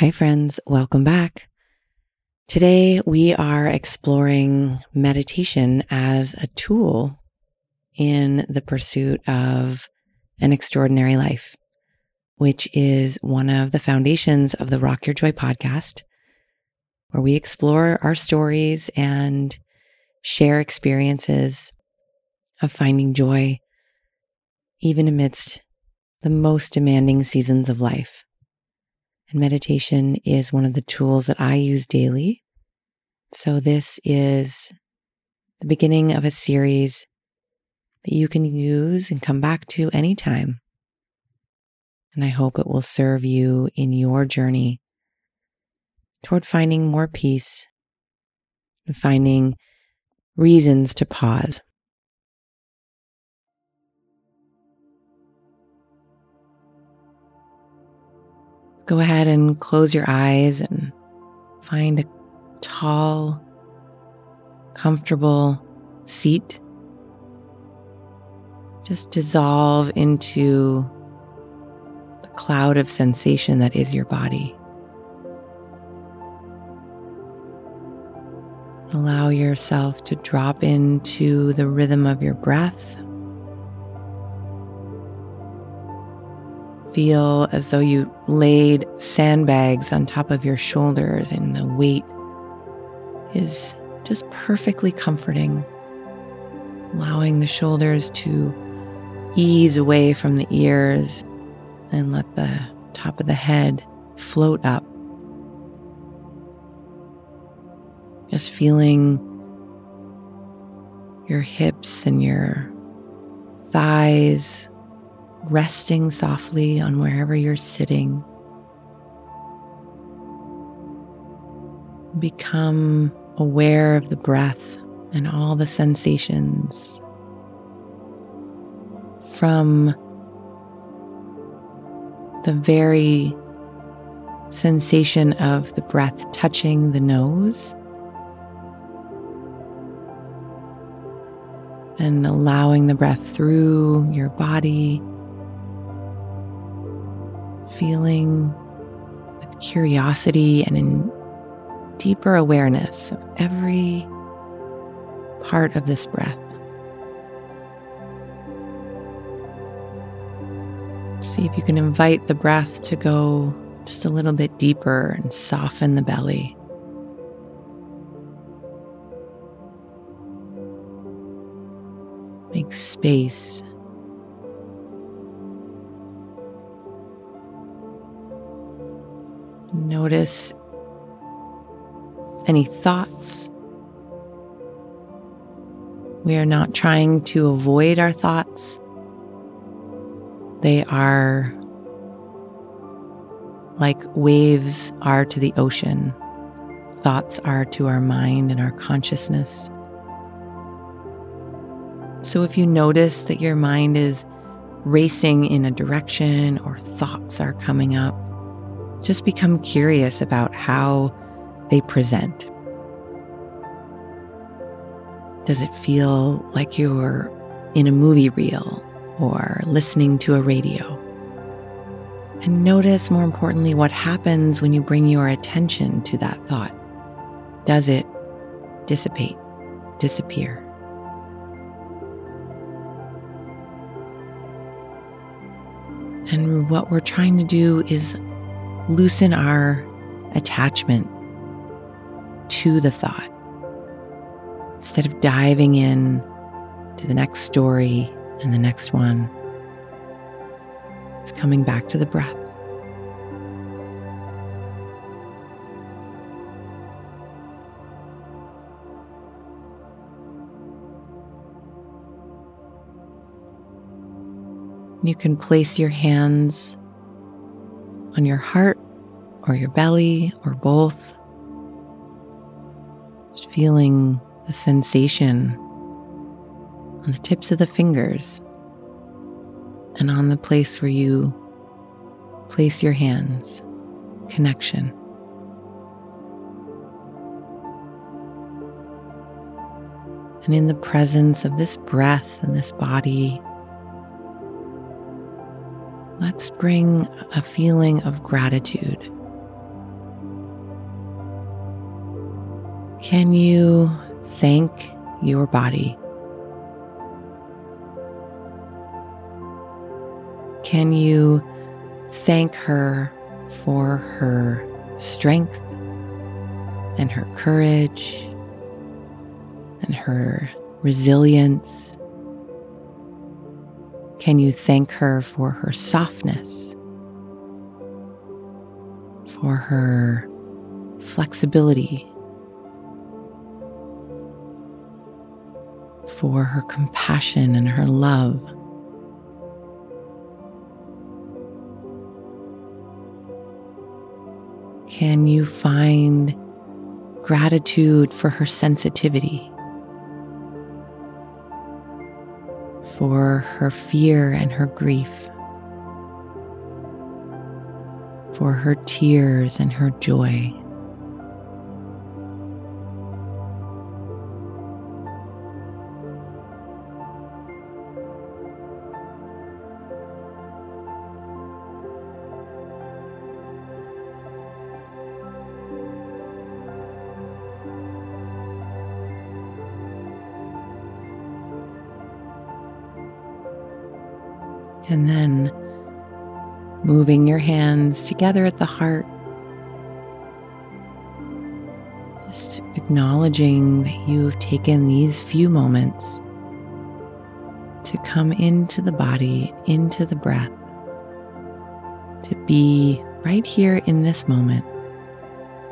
Hi, friends. Welcome back. Today, we are exploring meditation as a tool in the pursuit of an extraordinary life, which is one of the foundations of the Rock Your Joy podcast, where we explore our stories and share experiences of finding joy, even amidst the most demanding seasons of life. And meditation is one of the tools that I use daily. So, this is the beginning of a series that you can use and come back to anytime. And I hope it will serve you in your journey toward finding more peace and finding reasons to pause. Go ahead and close your eyes and find a tall, comfortable seat. Just dissolve into the cloud of sensation that is your body. Allow yourself to drop into the rhythm of your breath. Feel as though you laid sandbags on top of your shoulders and the weight is just perfectly comforting, allowing the shoulders to ease away from the ears and let the top of the head float up. Just feeling your hips and your thighs resting softly on wherever you're sitting. Become aware of the breath and all the sensations from the very sensation of the breath touching the nose and allowing the breath through your body feeling with curiosity and in deeper awareness of every part of this breath. See if you can invite the breath to go just a little bit deeper and soften the belly. Make space Notice any thoughts. We are not trying to avoid our thoughts. They are like waves are to the ocean, thoughts are to our mind and our consciousness. So if you notice that your mind is racing in a direction or thoughts are coming up, just become curious about how they present. Does it feel like you're in a movie reel or listening to a radio? And notice, more importantly, what happens when you bring your attention to that thought. Does it dissipate, disappear? And what we're trying to do is loosen our attachment to the thought. Instead of diving in to the next story and the next one, it's coming back to the breath. You can place your hands on your heart or your belly or both. Just feeling the sensation on the tips of the fingers and on the place where you place your hands. Connection. And in the presence of this breath and this body, let's bring a feeling of gratitude. Can you thank your body? Can you thank her for her strength and her courage and her resilience? Can you thank her for her softness, for her flexibility, for her compassion and her love? Can you find gratitude for her sensitivity? For her fear and her grief, for her tears and her joy. And then moving your hands together at the heart. Just acknowledging that you've taken these few moments to come into the body, into the breath, to be right here in this moment.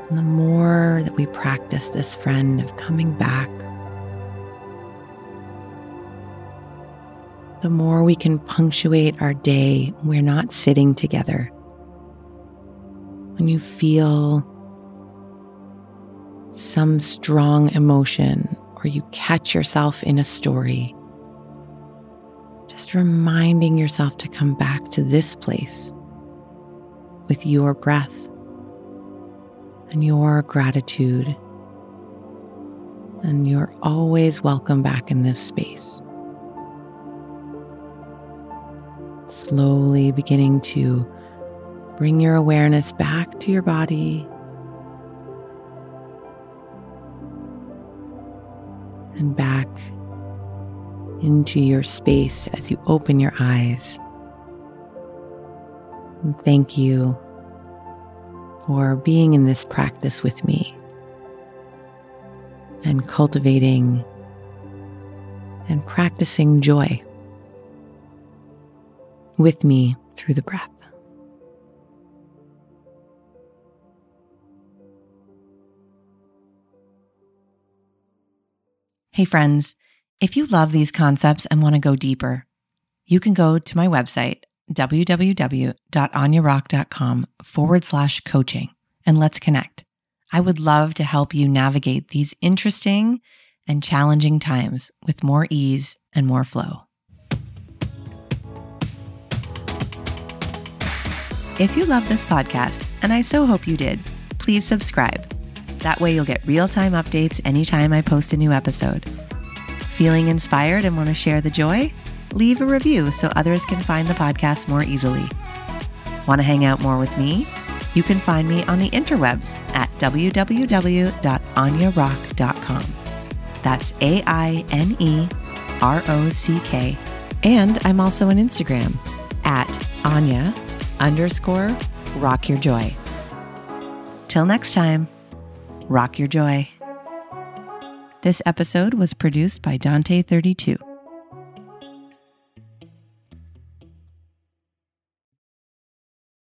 And the more that we practice this friend of coming back the more we can punctuate our day we're not sitting together. When you feel some strong emotion or you catch yourself in a story, just reminding yourself to come back to this place with your breath and your gratitude. And you're always welcome back in this space. Slowly beginning to bring your awareness back to your body. And back into your space as you open your eyes. And thank you for being in this practice with me and cultivating and practicing joy with me through the breath. Hey, friends, if you love these concepts and want to go deeper, you can go to my website, www.ainerock.com forward slash coaching, and let's connect. I would love to help you navigate these interesting and challenging times with more ease and more flow. If you love this podcast, and I so hope you did, please subscribe. That way you'll get real time updates anytime I post a new episode. Feeling inspired and want to share the joy? Leave a review so others can find the podcast more easily. Want to hang out more with me? You can find me on the interwebs at www.ainerock.com. That's A I N E R O C K. And I'm also on Instagram at Aine underscore rock your joy. Till next time, rock your joy. This episode was produced by Dante32.